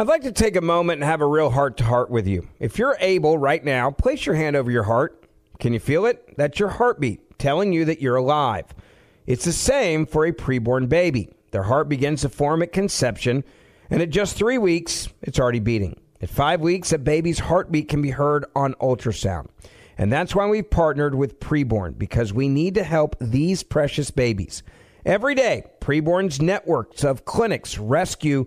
I'd like to take a moment and have a real heart to heart with you. If you're able right now, place your hand over your heart. Can you feel it? That's your heartbeat telling you that you're alive. It's the same for a preborn baby. Their heart begins to form at conception, and at just three weeks, it's already beating. At five weeks, a baby's heartbeat can be heard on ultrasound. And that's why we've partnered with Preborn, because we need to help these precious babies. Every day, Preborn's networks of clinics rescue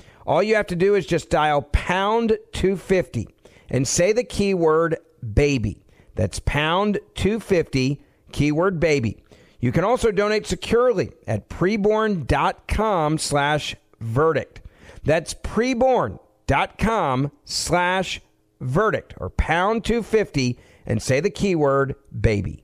All you have to do is just dial pound 250 and say the keyword baby. That's pound 250, keyword baby. You can also donate securely at preborn.com slash verdict. That's preborn.com slash verdict or pound 250 and say the keyword baby.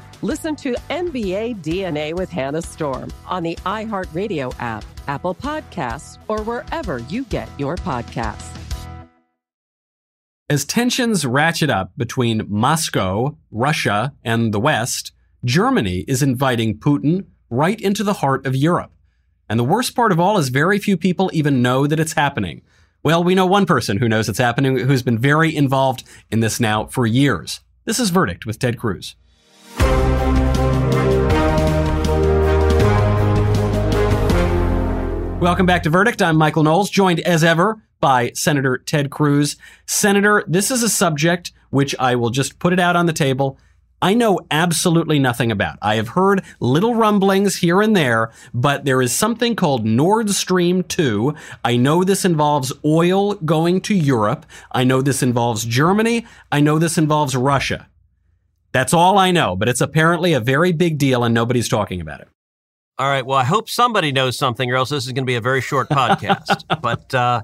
Listen to NBA DNA with Hannah Storm on the iHeartRadio app, Apple Podcasts, or wherever you get your podcasts. As tensions ratchet up between Moscow, Russia, and the West, Germany is inviting Putin right into the heart of Europe. And the worst part of all is very few people even know that it's happening. Well, we know one person who knows it's happening who's been very involved in this now for years. This is Verdict with Ted Cruz. Welcome back to Verdict. I'm Michael Knowles, joined as ever by Senator Ted Cruz. Senator, this is a subject which I will just put it out on the table. I know absolutely nothing about. I have heard little rumblings here and there, but there is something called Nord Stream 2. I know this involves oil going to Europe. I know this involves Germany. I know this involves Russia. That's all I know, but it's apparently a very big deal and nobody's talking about it. All right. Well, I hope somebody knows something, or else this is going to be a very short podcast. but uh,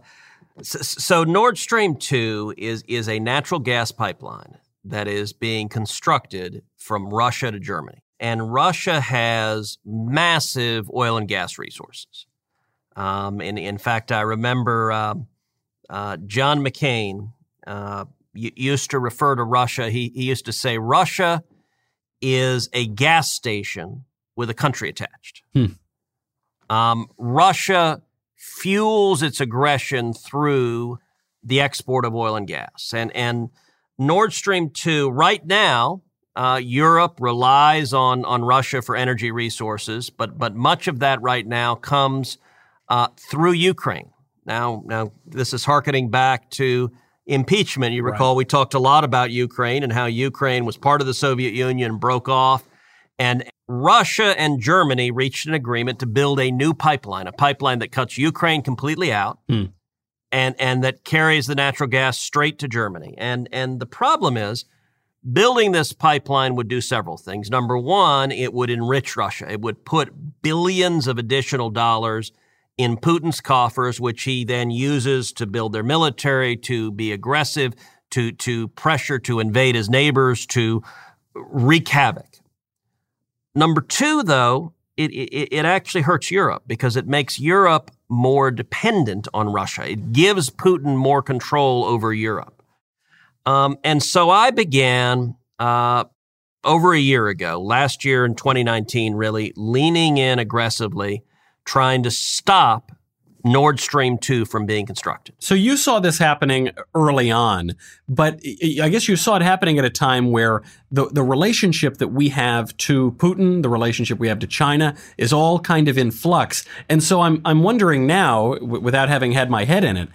so Nord Stream two is is a natural gas pipeline that is being constructed from Russia to Germany, and Russia has massive oil and gas resources. Um, and in fact, I remember uh, uh, John McCain uh, used to refer to Russia. He, he used to say Russia is a gas station with a country attached. Hmm. Um, Russia fuels its aggression through the export of oil and gas. And, and Nord Stream 2, right now, uh, Europe relies on, on Russia for energy resources, but, but much of that right now comes uh, through Ukraine. Now, now, this is harkening back to impeachment. You recall right. we talked a lot about Ukraine and how Ukraine was part of the Soviet Union broke off. And Russia and Germany reached an agreement to build a new pipeline, a pipeline that cuts Ukraine completely out, hmm. and and that carries the natural gas straight to Germany. And and the problem is building this pipeline would do several things. Number one, it would enrich Russia. It would put billions of additional dollars in Putin's coffers, which he then uses to build their military, to be aggressive, to to pressure to invade his neighbors, to wreak havoc. Number two, though, it, it, it actually hurts Europe because it makes Europe more dependent on Russia. It gives Putin more control over Europe. Um, and so I began uh, over a year ago, last year in 2019, really leaning in aggressively, trying to stop Nord Stream 2 from being constructed. So you saw this happening early on, but I guess you saw it happening at a time where the, the relationship that we have to Putin, the relationship we have to China, is all kind of in flux. And so I'm, I'm wondering now, w- without having had my head in it,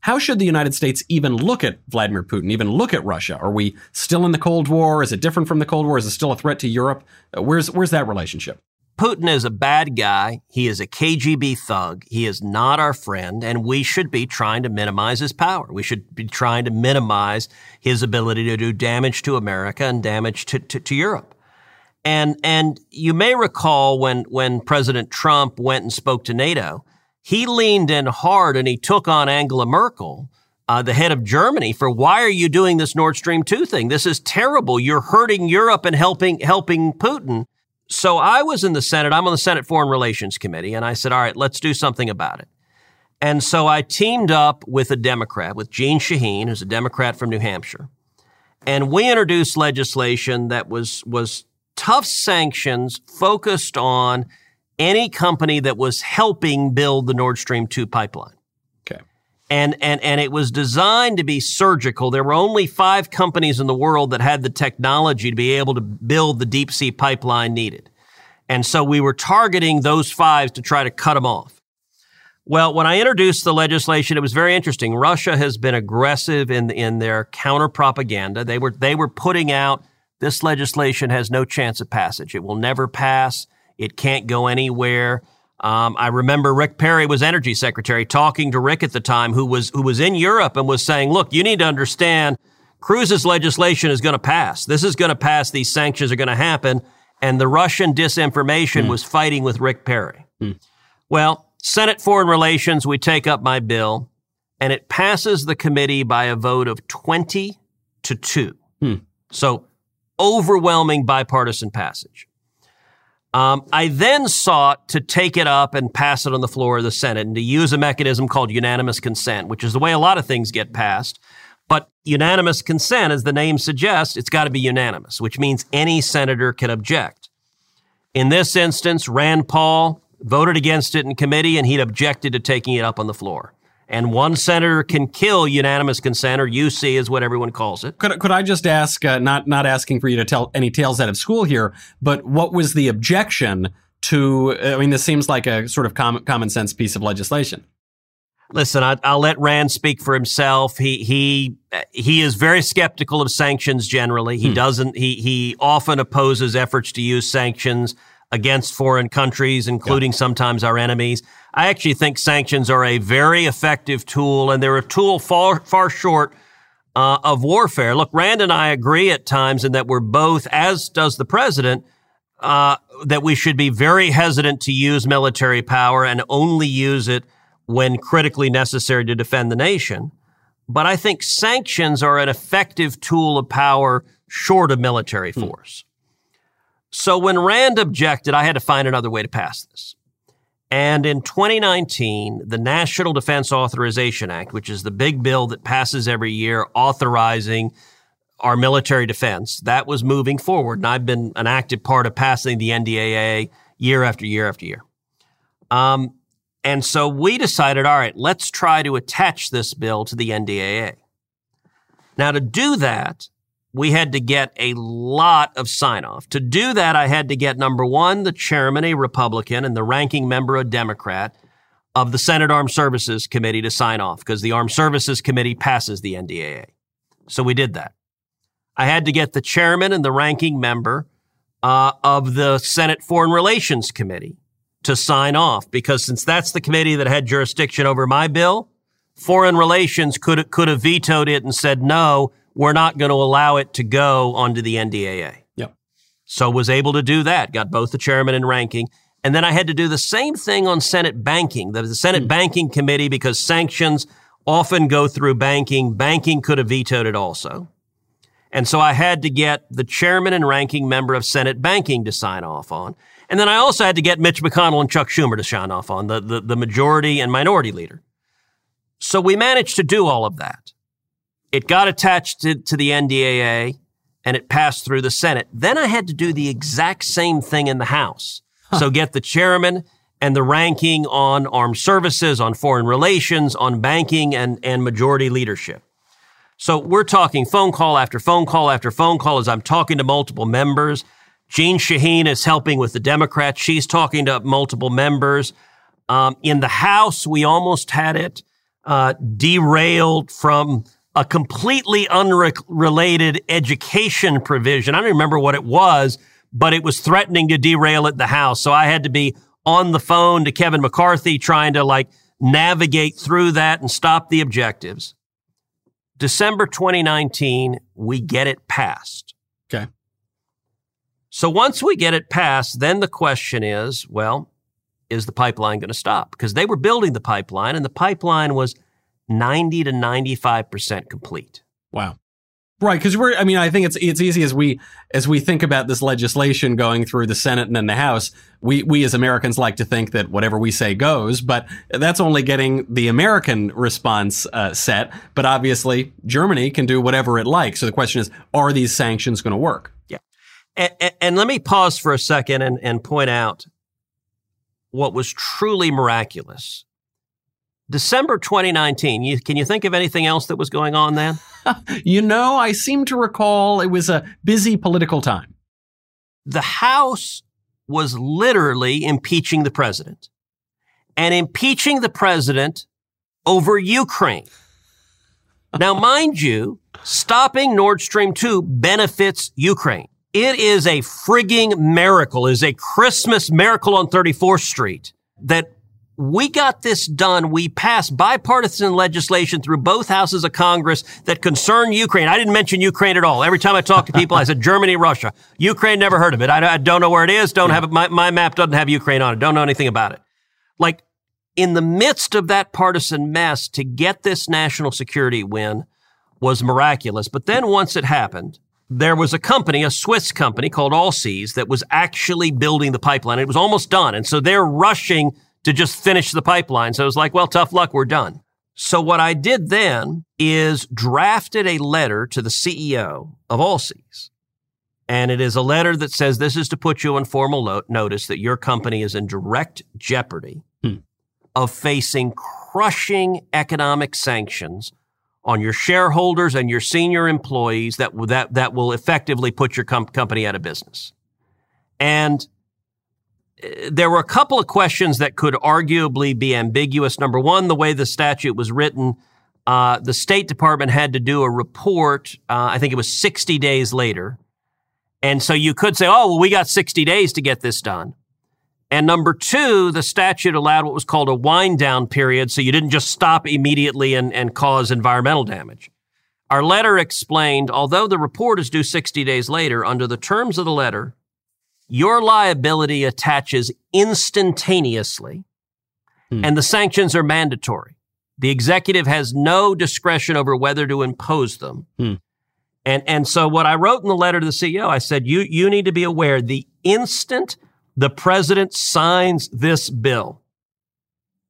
how should the United States even look at Vladimir Putin, even look at Russia? Are we still in the Cold War? Is it different from the Cold War? Is it still a threat to Europe? Uh, where's, where's that relationship? Putin is a bad guy. He is a KGB thug. He is not our friend, and we should be trying to minimize his power. We should be trying to minimize his ability to do damage to America and damage to, to, to Europe. And and you may recall when when President Trump went and spoke to NATO, he leaned in hard and he took on Angela Merkel, uh, the head of Germany, for why are you doing this Nord Stream two thing? This is terrible. You're hurting Europe and helping helping Putin so I was in the Senate. I'm on the Senate Foreign Relations Committee, and I said, all right, let's do something about it. And so I teamed up with a Democrat, with Jeanne Shaheen, who's a Democrat from New Hampshire. And we introduced legislation that was, was tough sanctions focused on any company that was helping build the Nord Stream 2 pipeline and and and it was designed to be surgical. There were only five companies in the world that had the technology to be able to build the deep sea pipeline needed, and so we were targeting those five to try to cut them off. Well, when I introduced the legislation, it was very interesting. Russia has been aggressive in in their counter propaganda. They were they were putting out this legislation has no chance of passage. It will never pass. It can't go anywhere. Um, I remember Rick Perry was energy secretary talking to Rick at the time, who was who was in Europe and was saying, "Look, you need to understand, Cruz's legislation is going to pass. This is going to pass. These sanctions are going to happen." And the Russian disinformation mm. was fighting with Rick Perry. Mm. Well, Senate Foreign Relations, we take up my bill, and it passes the committee by a vote of twenty to two. Mm. So overwhelming bipartisan passage. Um, I then sought to take it up and pass it on the floor of the Senate and to use a mechanism called unanimous consent, which is the way a lot of things get passed. But unanimous consent, as the name suggests, it's got to be unanimous, which means any senator can object. In this instance, Rand Paul voted against it in committee and he'd objected to taking it up on the floor and one senator can kill unanimous consent, or UC is what everyone calls it. Could, could I just ask, uh, not not asking for you to tell any tales out of school here, but what was the objection to? I mean, this seems like a sort of common, common sense piece of legislation. Listen, I, will let Rand speak for himself. He he he is very skeptical of sanctions generally. He hmm. doesn't. He he often opposes efforts to use sanctions against foreign countries, including yeah. sometimes our enemies. I actually think sanctions are a very effective tool, and they're a tool far, far short uh, of warfare. Look, Rand and I agree at times in that we're both, as does the president, uh, that we should be very hesitant to use military power and only use it when critically necessary to defend the nation. But I think sanctions are an effective tool of power short of military hmm. force. So when Rand objected, I had to find another way to pass this. And in 2019, the National Defense Authorization Act, which is the big bill that passes every year authorizing our military defense, that was moving forward. And I've been an active part of passing the NDAA year after year after year. Um, and so we decided, all right, let's try to attach this bill to the NDAA. Now, to do that, we had to get a lot of sign off. To do that, I had to get number one, the chairman, a Republican, and the ranking member, a Democrat, of the Senate Armed Services Committee to sign off because the Armed Services Committee passes the NDAA. So we did that. I had to get the chairman and the ranking member uh, of the Senate Foreign Relations Committee to sign off because since that's the committee that had jurisdiction over my bill, Foreign Relations could could have vetoed it and said no, we're not going to allow it to go onto the NDAA. Yep. So was able to do that. Got both the chairman and ranking. And then I had to do the same thing on Senate banking. The, the Senate hmm. Banking Committee, because sanctions often go through banking, banking could have vetoed it also. And so I had to get the chairman and ranking member of Senate banking to sign off on. And then I also had to get Mitch McConnell and Chuck Schumer to sign off on, the, the, the majority and minority leader. So we managed to do all of that. It got attached to, to the NDAA and it passed through the Senate. Then I had to do the exact same thing in the House. So get the chairman and the ranking on armed services, on foreign relations, on banking and, and majority leadership. So we're talking phone call after phone call after phone call as I'm talking to multiple members. Jeanne Shaheen is helping with the Democrats. She's talking to multiple members. Um, in the House, we almost had it uh, derailed from a completely unrelated education provision. I don't remember what it was, but it was threatening to derail it the House. So I had to be on the phone to Kevin McCarthy trying to like navigate through that and stop the objectives. December 2019, we get it passed. Okay. So once we get it passed, then the question is, well, is the pipeline going to stop? Because they were building the pipeline and the pipeline was 90 to 95% complete. Wow. Right, because we're. I mean, I think it's it's easy as we as we think about this legislation going through the Senate and then the House. We we as Americans like to think that whatever we say goes, but that's only getting the American response uh, set. But obviously, Germany can do whatever it likes. So the question is, are these sanctions going to work? Yeah, and, and, and let me pause for a second and, and point out what was truly miraculous. December 2019. You, can you think of anything else that was going on then? you know, I seem to recall it was a busy political time. The House was literally impeaching the president and impeaching the president over Ukraine. now, mind you, stopping Nord Stream 2 benefits Ukraine. It is a frigging miracle, it is a Christmas miracle on 34th Street that we got this done. We passed bipartisan legislation through both houses of Congress that concern Ukraine. I didn't mention Ukraine at all. Every time I talk to people, I said Germany, Russia. Ukraine, never heard of it. I, I don't know where it is. Don't have it. My, my map doesn't have Ukraine on it. Don't know anything about it. Like in the midst of that partisan mess, to get this national security win was miraculous. But then once it happened, there was a company, a Swiss company called Allseas, that was actually building the pipeline. It was almost done. And so they're rushing to just finish the pipeline. So it was like, well, tough luck, we're done. So what I did then is drafted a letter to the CEO of Allseas. And it is a letter that says this is to put you on formal lo- notice that your company is in direct jeopardy hmm. of facing crushing economic sanctions on your shareholders and your senior employees that, that, that will effectively put your com- company out of business. And there were a couple of questions that could arguably be ambiguous. Number one, the way the statute was written, uh, the State Department had to do a report, uh, I think it was 60 days later. And so you could say, oh, well, we got 60 days to get this done. And number two, the statute allowed what was called a wind down period, so you didn't just stop immediately and, and cause environmental damage. Our letter explained, although the report is due 60 days later, under the terms of the letter, your liability attaches instantaneously hmm. and the sanctions are mandatory. The executive has no discretion over whether to impose them. Hmm. And, and so what I wrote in the letter to the CEO, I said, you, you need to be aware the instant the president signs this bill,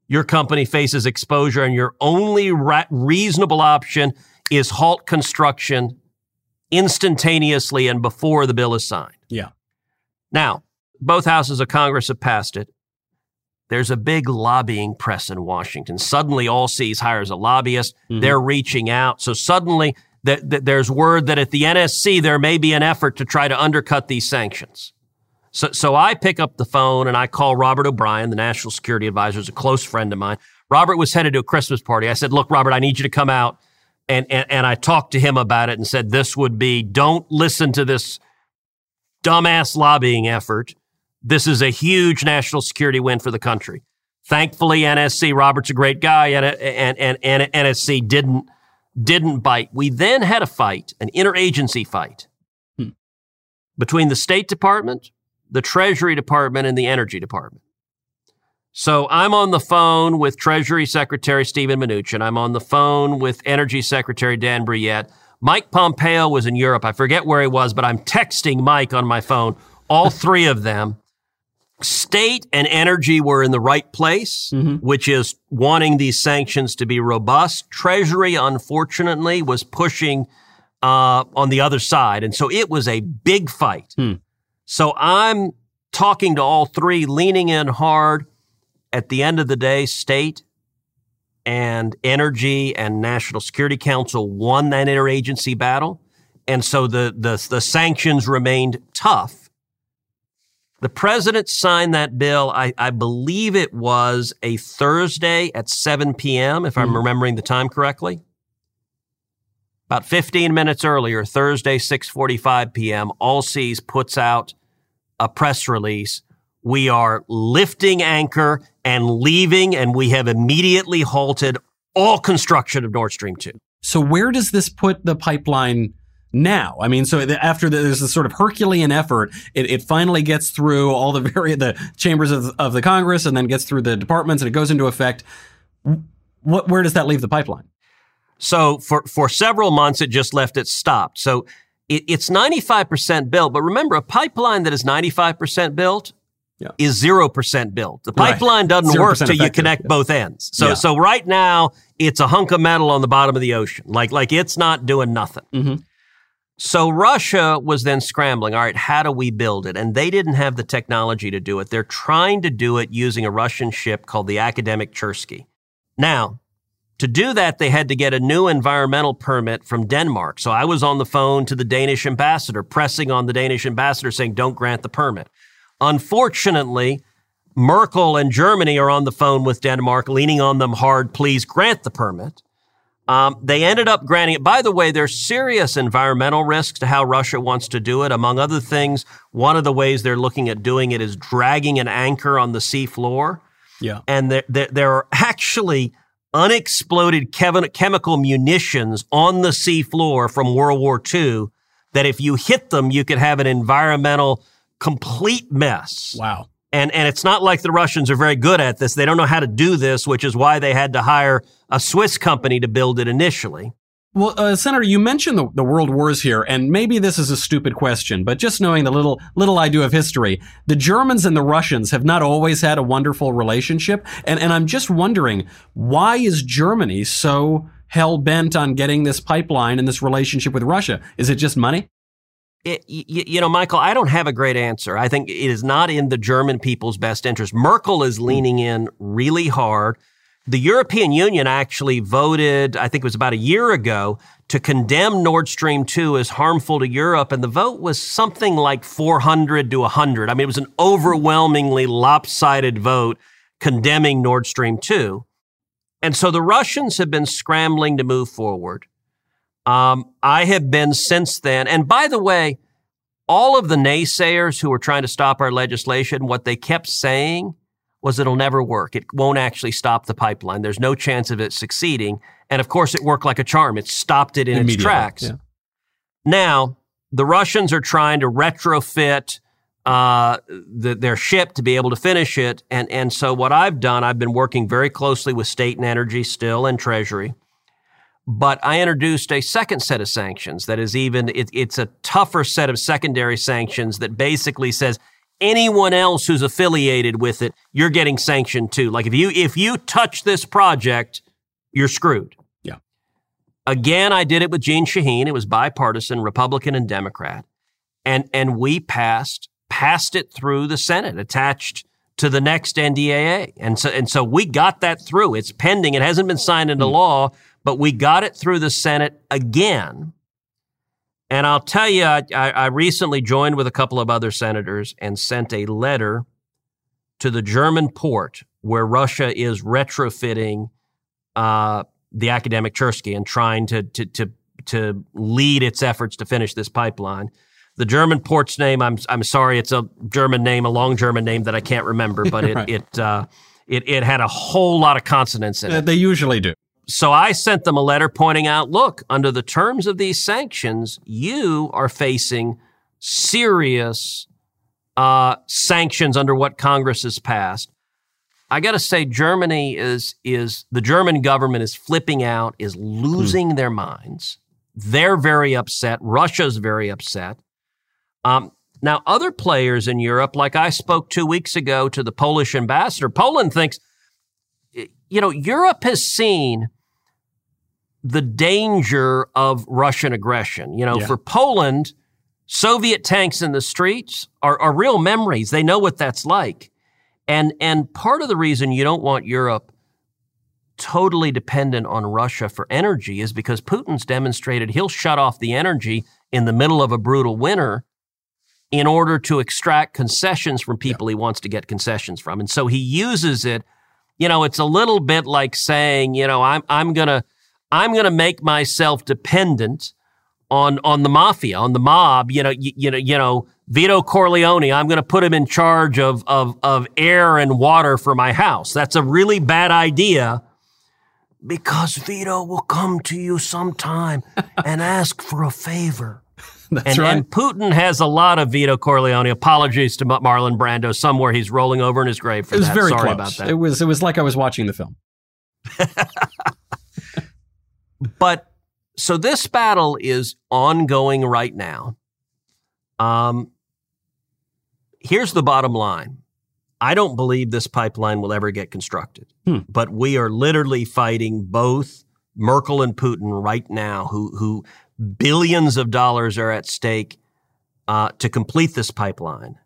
your company faces exposure and your only ra- reasonable option is halt construction instantaneously and before the bill is signed. Now, both houses of Congress have passed it. There's a big lobbying press in Washington. Suddenly, All Allseas hires a lobbyist. Mm-hmm. They're reaching out. So suddenly, th- th- there's word that at the NSC there may be an effort to try to undercut these sanctions. So, so I pick up the phone and I call Robert O'Brien, the national security advisor, is a close friend of mine. Robert was headed to a Christmas party. I said, "Look, Robert, I need you to come out." And, and, and I talked to him about it and said, this would be, don't listen to this dumbass lobbying effort. This is a huge national security win for the country. Thankfully, NSC Robert's a great guy, and and and, and NSC didn't didn't bite. We then had a fight, an interagency fight hmm. between the State Department, the Treasury Department, and the Energy Department. So I'm on the phone with Treasury Secretary Steven Mnuchin. I'm on the phone with Energy Secretary Dan Brouillette. Mike Pompeo was in Europe. I forget where he was, but I'm texting Mike on my phone. All three of them state and energy were in the right place, mm-hmm. which is wanting these sanctions to be robust. Treasury, unfortunately, was pushing uh, on the other side. And so it was a big fight. Hmm. So I'm talking to all three, leaning in hard. At the end of the day, state and energy and National Security Council won that interagency battle. And so the, the, the sanctions remained tough. The president signed that bill, I, I believe it was a Thursday at 7 p.m., if mm. I'm hmm. remembering the time correctly. About 15 minutes earlier, Thursday, 6:45 p.m., Allseas puts out a press release. We are lifting anchor and leaving, and we have immediately halted all construction of Nord Stream 2. So where does this put the pipeline now. I mean, so after there's this sort of Herculean effort, it, it finally gets through all the very the chambers of, of the Congress and then gets through the departments and it goes into effect. What where does that leave the pipeline? So for for several months, it just left it stopped. So it, it's 95% built, but remember, a pipeline that is 95% built yeah. is 0% built. The pipeline right. doesn't work till you connect yeah. both ends. So, yeah. so right now it's a hunk of metal on the bottom of the ocean. Like, like it's not doing nothing. Mm-hmm. So Russia was then scrambling. All right, how do we build it? And they didn't have the technology to do it. They're trying to do it using a Russian ship called the Akademik Chersky. Now, to do that, they had to get a new environmental permit from Denmark. So I was on the phone to the Danish ambassador, pressing on the Danish ambassador saying, don't grant the permit. Unfortunately, Merkel and Germany are on the phone with Denmark, leaning on them hard, please grant the permit. Um, they ended up granting it. By the way, there's serious environmental risks to how Russia wants to do it. Among other things, one of the ways they're looking at doing it is dragging an anchor on the sea floor. Yeah. And there, there, there are actually unexploded chemical munitions on the sea floor from World War II that if you hit them, you could have an environmental complete mess. Wow. And, and it's not like the Russians are very good at this. They don't know how to do this, which is why they had to hire a Swiss company to build it initially. Well, uh, Senator, you mentioned the, the world wars here, and maybe this is a stupid question, but just knowing the little little I do of history, the Germans and the Russians have not always had a wonderful relationship, and and I'm just wondering why is Germany so hell bent on getting this pipeline and this relationship with Russia? Is it just money? It, you, you, know, Michael, I don't have a great answer. I think it is not in the German people's best interest. Merkel is leaning in really hard. The European Union actually voted, I think it was about a year ago, to condemn Nord Stream 2 as harmful to Europe. And the vote was something like 400 to 100. I mean, it was an overwhelmingly lopsided vote condemning Nord Stream 2. And so the Russians have been scrambling to move forward. Um, I have been since then. And by the way, all of the naysayers who were trying to stop our legislation, what they kept saying was it'll never work. It won't actually stop the pipeline. There's no chance of it succeeding. And of course, it worked like a charm. It stopped it in its tracks. Yeah. Now, the Russians are trying to retrofit uh, the, their ship to be able to finish it. And, and so what I've done, I've been working very closely with state and energy still and treasury but I introduced a second set of sanctions that is even, it, it's a tougher set of secondary sanctions that basically says anyone else who's affiliated with it, you're getting sanctioned too. Like if you, if you touch this project, you're screwed. Yeah. Again, I did it with Jeanne Shaheen. It was bipartisan, Republican and Democrat. And, and we passed, passed it through the Senate attached to the next NDAA. And so, and so we got that through. It's pending. It hasn't been signed into mm. law, but we got it through the Senate again. And I'll tell you, I, I, recently joined with a couple of other senators and sent a letter to the German port where Russia is retrofitting uh, the Akademik Chersky and trying to, to, to, to lead its efforts to finish this pipeline. The German port's name, I'm, I'm sorry, it's a German name, a long German name that I can't remember, but it, right. it, uh, It, it had a whole lot of consonants in Uh, it. they usually do. So I sent them a letter pointing out, look, under the terms of these sanctions, you are facing serious uh, sanctions under what Congress has passed. I got to say, Germany is is the German government is flipping out, is losing their minds. They're very upset. Russia's very upset. Um, now, other players in Europe, like I spoke two weeks ago to the Polish ambassador, Poland thinks, you know, Europe has seen the danger of Russian aggression. You know, Yeah. for Poland, Soviet tanks in the streets are, are real memories. They know what that's like. And and part of the reason you don't want Europe totally dependent on Russia for energy is because Putin's demonstrated he'll shut off the energy in the middle of a brutal winter in order to extract concessions from people he wants to get concessions from. And so he uses it, you know, it's a little bit like saying, you know, I'm I'm going to I'm going to make myself dependent on on the mafia, on the mob, you know, you, you know, you know, Vito Corleone, I'm going to put him in charge of of of air and water for my house. That's a really bad idea because Vito will come to you sometime and ask for a favor. That's and, right. and Putin has a lot of Vito Corleone. Apologies to Marlon Brando. Somewhere he's rolling over in his grave for it was that. very Sorry close. about that. It was it was like I was watching the film. But so this battle is ongoing right now. Um, here's the bottom line. I don't believe this pipeline will ever get constructed. Hmm. But we are literally fighting both Merkel and Putin right now, who who billions of dollars are at stake uh, to complete this pipeline.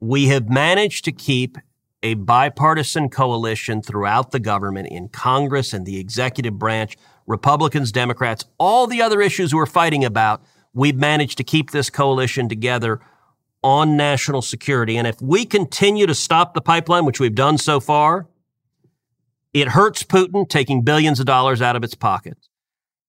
We have managed to keep a bipartisan coalition throughout the government, in Congress and the executive branch, Republicans, Democrats, all the other issues we're fighting about. We've managed to keep this coalition together on national security. And if we continue to stop the pipeline, which we've done so far, it hurts Putin, taking billions of dollars out of its pockets.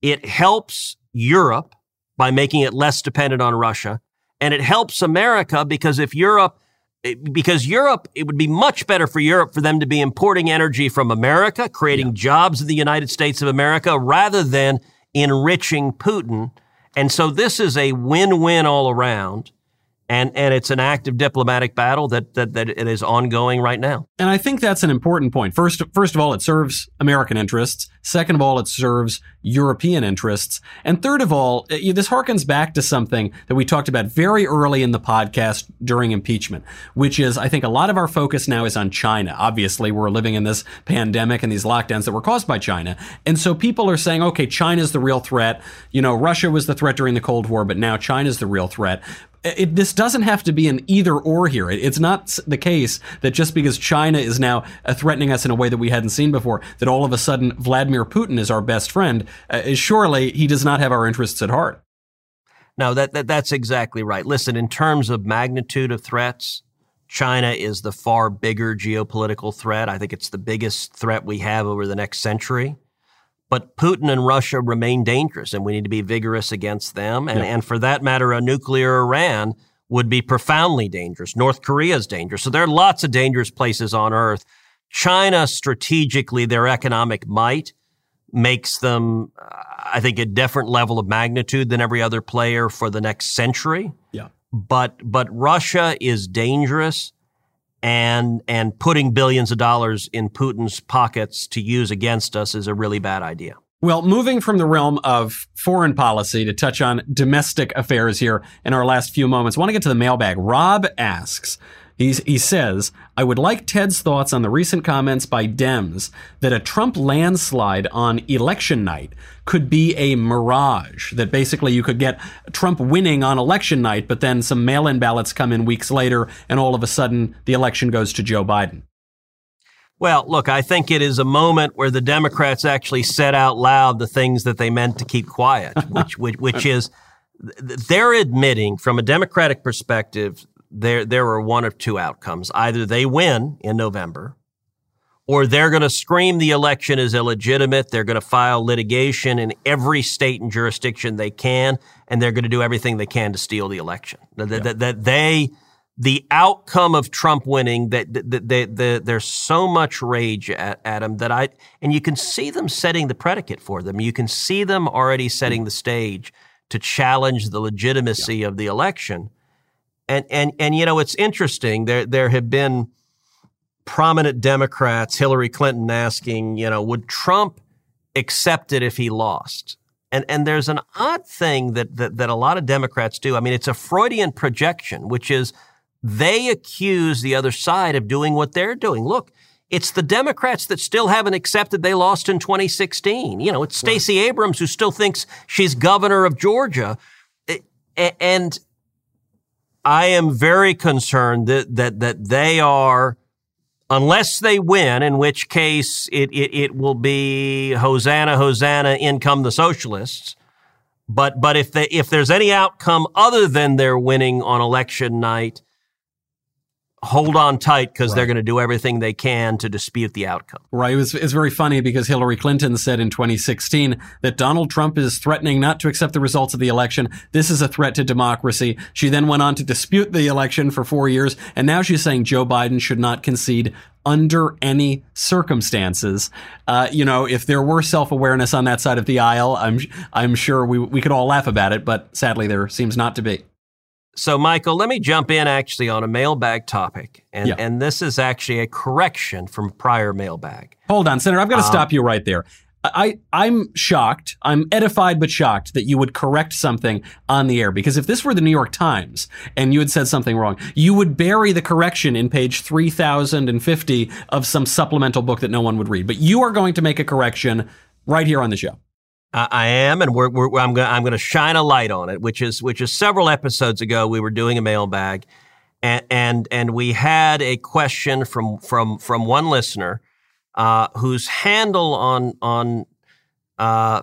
It helps Europe by making it less dependent on Russia. And it helps America because if Europe, because Europe, it would be much better for Europe for them to be importing energy from America, creating jobs in the United States of America, rather than enriching Putin. And so this is a win win all around. And, and it's an active diplomatic battle that, that, that it is ongoing right now. And I think that's an important point. First, first of all, it serves American interests. Second of all, it serves European interests. And third of all, this harkens back to something that we talked about very early in the podcast during impeachment, which is I think a lot of our focus now is on China. Obviously, we're living in this pandemic and these lockdowns that were caused by China. And so people are saying, okay, China's the real threat. You know, Russia was the threat during the Cold War, but now China's the real threat. It, this doesn't have to be an either or here. It, it's not the case that just because China is now uh, threatening us in a way that we hadn't seen before, that all of a sudden Vladimir Putin is our best friend. Uh, surely he does not have our interests at heart. No, that, that that's exactly right. Listen, in terms of magnitude of threats, China is the far bigger geopolitical threat. I think it's the biggest threat we have over the next century. But Putin and Russia remain dangerous, and we need to be vigorous against them. And, Yeah. and for that matter, a nuclear Iran would be profoundly dangerous. North Korea is dangerous. So there are lots of dangerous places on earth. China, strategically, their economic might makes them, uh, I think, a different level of magnitude than every other player for the next century. Yeah. But but Russia is dangerous, and and putting billions of dollars in Putin's pockets to use against us is a really bad idea. Well, moving from the realm of foreign policy to touch on domestic affairs here in our last few moments, I want to get to the mailbag. Rob asks, he's, he says, I would like Ted's thoughts on the recent comments by Dems that a Trump landslide on election night could be a mirage, that basically you could get Trump winning on election night, but then some mail in ballots come in weeks later, and all of a sudden the election goes to Joe Biden. Well, look, I think it is a moment where the Democrats actually said out loud the things that they meant to keep quiet, which which, which is they're admitting from a Democratic perspective there there are one of two outcomes. Either they win in November or they're going to scream the election is illegitimate. They're going to file litigation in every state and jurisdiction they can, and they're going to do everything they can to steal the election. That, that, that they the outcome of Trump winning that, that, that, that there's so much rage at, at him that I and you can see them setting the predicate for them. You can see them already setting the stage to challenge the legitimacy yeah. of the election. And and and you know it's interesting. There there have been prominent Democrats, Hillary Clinton asking, you know, would Trump accept it if he lost? And and there's an odd thing that, that that a lot of Democrats do. I mean, it's a Freudian projection, which is they accuse the other side of doing what they're doing. Look, it's the Democrats that still haven't accepted they lost in 2016. You know, it's Stacey right. Abrams who still thinks she's governor of Georgia. And I am very concerned that, that, that they are, unless they win, in which case it, it, it will be Hosanna, Hosanna, in come the socialists. But, but if they, if there's any outcome other than their winning on election night, hold on tight because right. they're going to do everything they can to dispute the outcome. Right. It was, it's very funny because Hillary Clinton said in 2016 that Donald Trump is threatening not to accept the results of the election. This is a threat to democracy. She then went on to dispute the election for four years. And now she's saying Joe Biden should not concede under any circumstances. Uh, you know, if there were self awareness on that side of the aisle, I'm, I'm sure we, we could all laugh about it, but sadly there seems not to be. So, Michael, let me jump in actually on a mailbag topic. And, yeah. and this is actually a correction from prior mailbag. Hold on, Senator. I've got to um, stop you right there. I, I'm shocked. I'm edified but shocked that you would correct something on the air. Because if this were the New York Times and you had said something wrong, you would bury the correction in page 3050 of some supplemental book that no one would read. But you are going to make a correction right here on the show. I am, and we're, we're, I'm going I'm to shine a light on it, which is which is several episodes ago we were doing a mailbag, and and and we had a question from from from one listener uh, whose handle on on uh,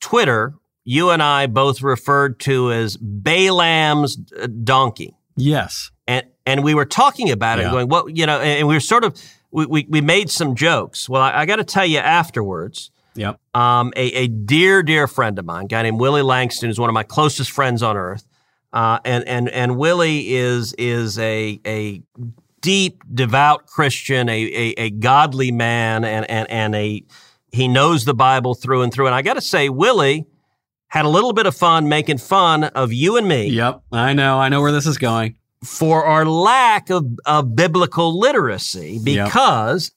Twitter you and I both referred to as Balaam's donkey. Yes, and and we were talking about yeah. it, going, what you know, and we were sort of we we, we made some jokes. Well, I, I got to tell you afterwards Yep. Um, a, a dear, dear friend of mine, a guy named Willie Langston, is one of my closest friends on earth. Uh, and and and Willie is is a a deep, devout Christian, a, a, a godly man, and and and a he knows the Bible through and through. And I got to say, Willie had a little bit of fun making fun of you and me. Yep, I know, I know where this is going. For our lack of, of biblical literacy, because yep.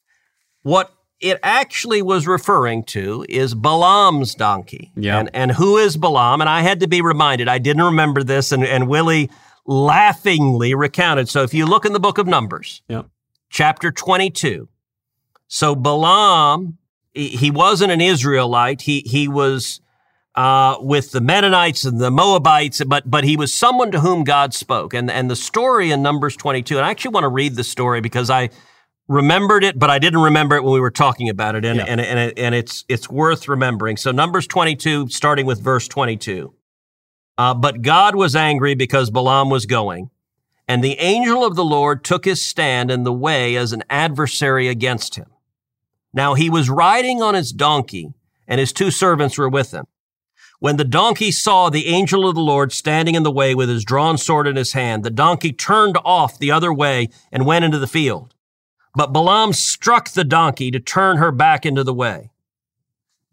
what it actually was referring to is Balaam's donkey. Yeah. And, and who is Balaam? And I had to be reminded. I didn't remember this, and, and Willie laughingly recounted. So if you look in the book of Numbers, yeah. chapter 22, so Balaam, he, he wasn't an Israelite. He, he was uh, with the Mennonites and the Moabites, but, but he was someone to whom God spoke. And, and the story in Numbers 22, and I actually want to read the story because I – remembered it, but I didn't remember it when we were talking about it, and yeah. and and, and it's it's worth remembering. So Numbers twenty two, starting with verse twenty two. Uh, but God was angry because Balaam was going, and the angel of the Lord took his stand in the way as an adversary against him. Now he was riding on his donkey, and his two servants were with him. When the donkey saw the angel of the Lord standing in the way with his drawn sword in his hand, the donkey turned off the other way and went into the field. But Balaam struck the donkey to turn her back into the way.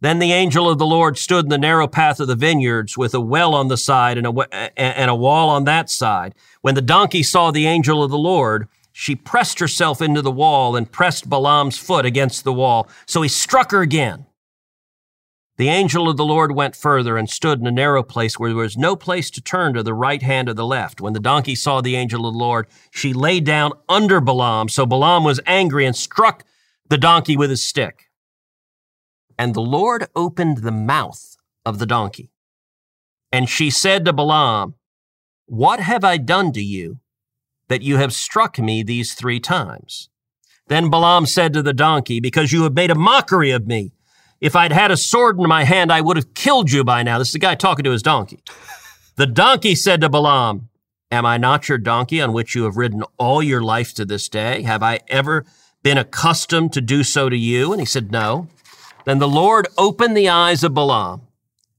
Then the angel of the Lord stood in the narrow path of the vineyards with a well on the side and a, and a wall on that side. When the donkey saw the angel of the Lord, she pressed herself into the wall and pressed Balaam's foot against the wall. So he struck her again. The angel of the Lord went further and stood in a narrow place where there was no place to turn to the right hand or the left. When the donkey saw the angel of the Lord, she lay down under Balaam. So Balaam was angry and struck the donkey with his stick. And the Lord opened the mouth of the donkey. And she said to Balaam, What have I done to you that you have struck me these three times? Then Balaam said to the donkey, Because you have made a mockery of me if I'd had a sword in my hand, I would have killed you by now. This is the guy talking to his donkey. The donkey said to Balaam, Am I not your donkey on which you have ridden all your life to this day? Have I ever been accustomed to do so to you? And he said, No. Then the Lord opened the eyes of Balaam,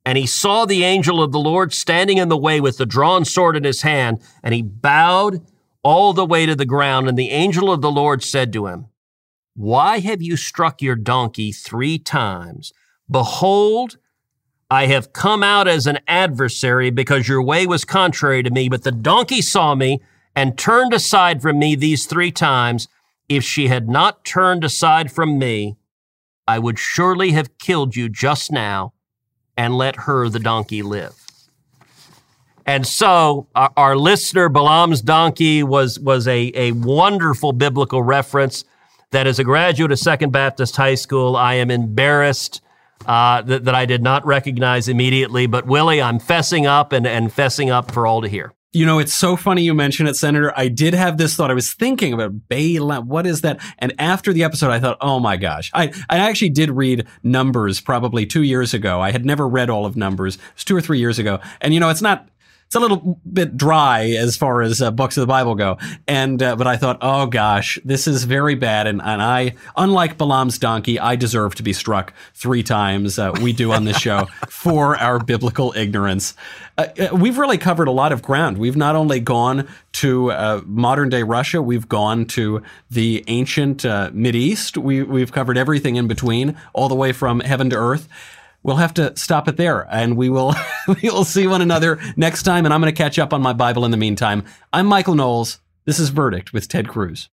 and he saw the angel of the Lord standing in the way with the drawn sword in his hand, and he bowed all the way to the ground. And the angel of the Lord said to him, Why have you struck your donkey three times? Behold, I have come out as an adversary because your way was contrary to me, but the donkey saw me and turned aside from me these three times. If she had not turned aside from me, I would surely have killed you just now and let her, the donkey, live. And so our, our listener, Balaam's donkey, was, was a, a wonderful biblical reference that as a graduate of Second Baptist High School, I am embarrassed uh, that, that I did not recognize immediately. But Willie, I'm fessing up and, and fessing up for all to hear. You know, it's so funny you mention it, Senator. I did have this thought. I was thinking about Balaam. What is that? And after the episode, I thought, oh my gosh. I, I actually did read Numbers probably two years ago. I had never read all of Numbers. It was two or three years ago. And, you know, it's not it's a little bit dry as far as uh, books of the Bible go. And uh, but I thought, oh gosh, this is very bad. And, and I, unlike Balaam's donkey, I deserve to be struck three times. Uh, we do on this show for our biblical ignorance. Uh, uh, we've really covered a lot of ground. We've not only gone to uh, modern day Russia, we've gone to the ancient Mid East. We, we've covered everything in between, all the way from heaven to earth we'll have to stop it there and we will we will see one another next time and i'm going to catch up on my bible in the meantime. I'm michael knowles. This is verdict with ted cruz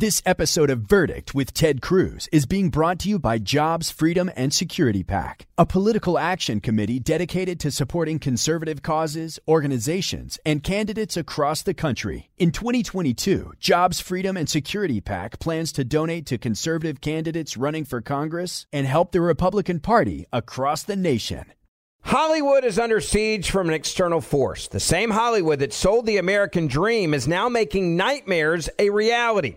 This episode of Verdict with Ted Cruz is being brought to you by Jobs, Freedom, and Security PAC, a political action committee dedicated to supporting conservative causes, organizations, and candidates across the country. In 2022, Jobs, Freedom, and Security PAC plans to donate to conservative candidates running for Congress and help the Republican Party across the nation. Hollywood is under siege from an external force. The same Hollywood that sold the American dream is now making nightmares a reality.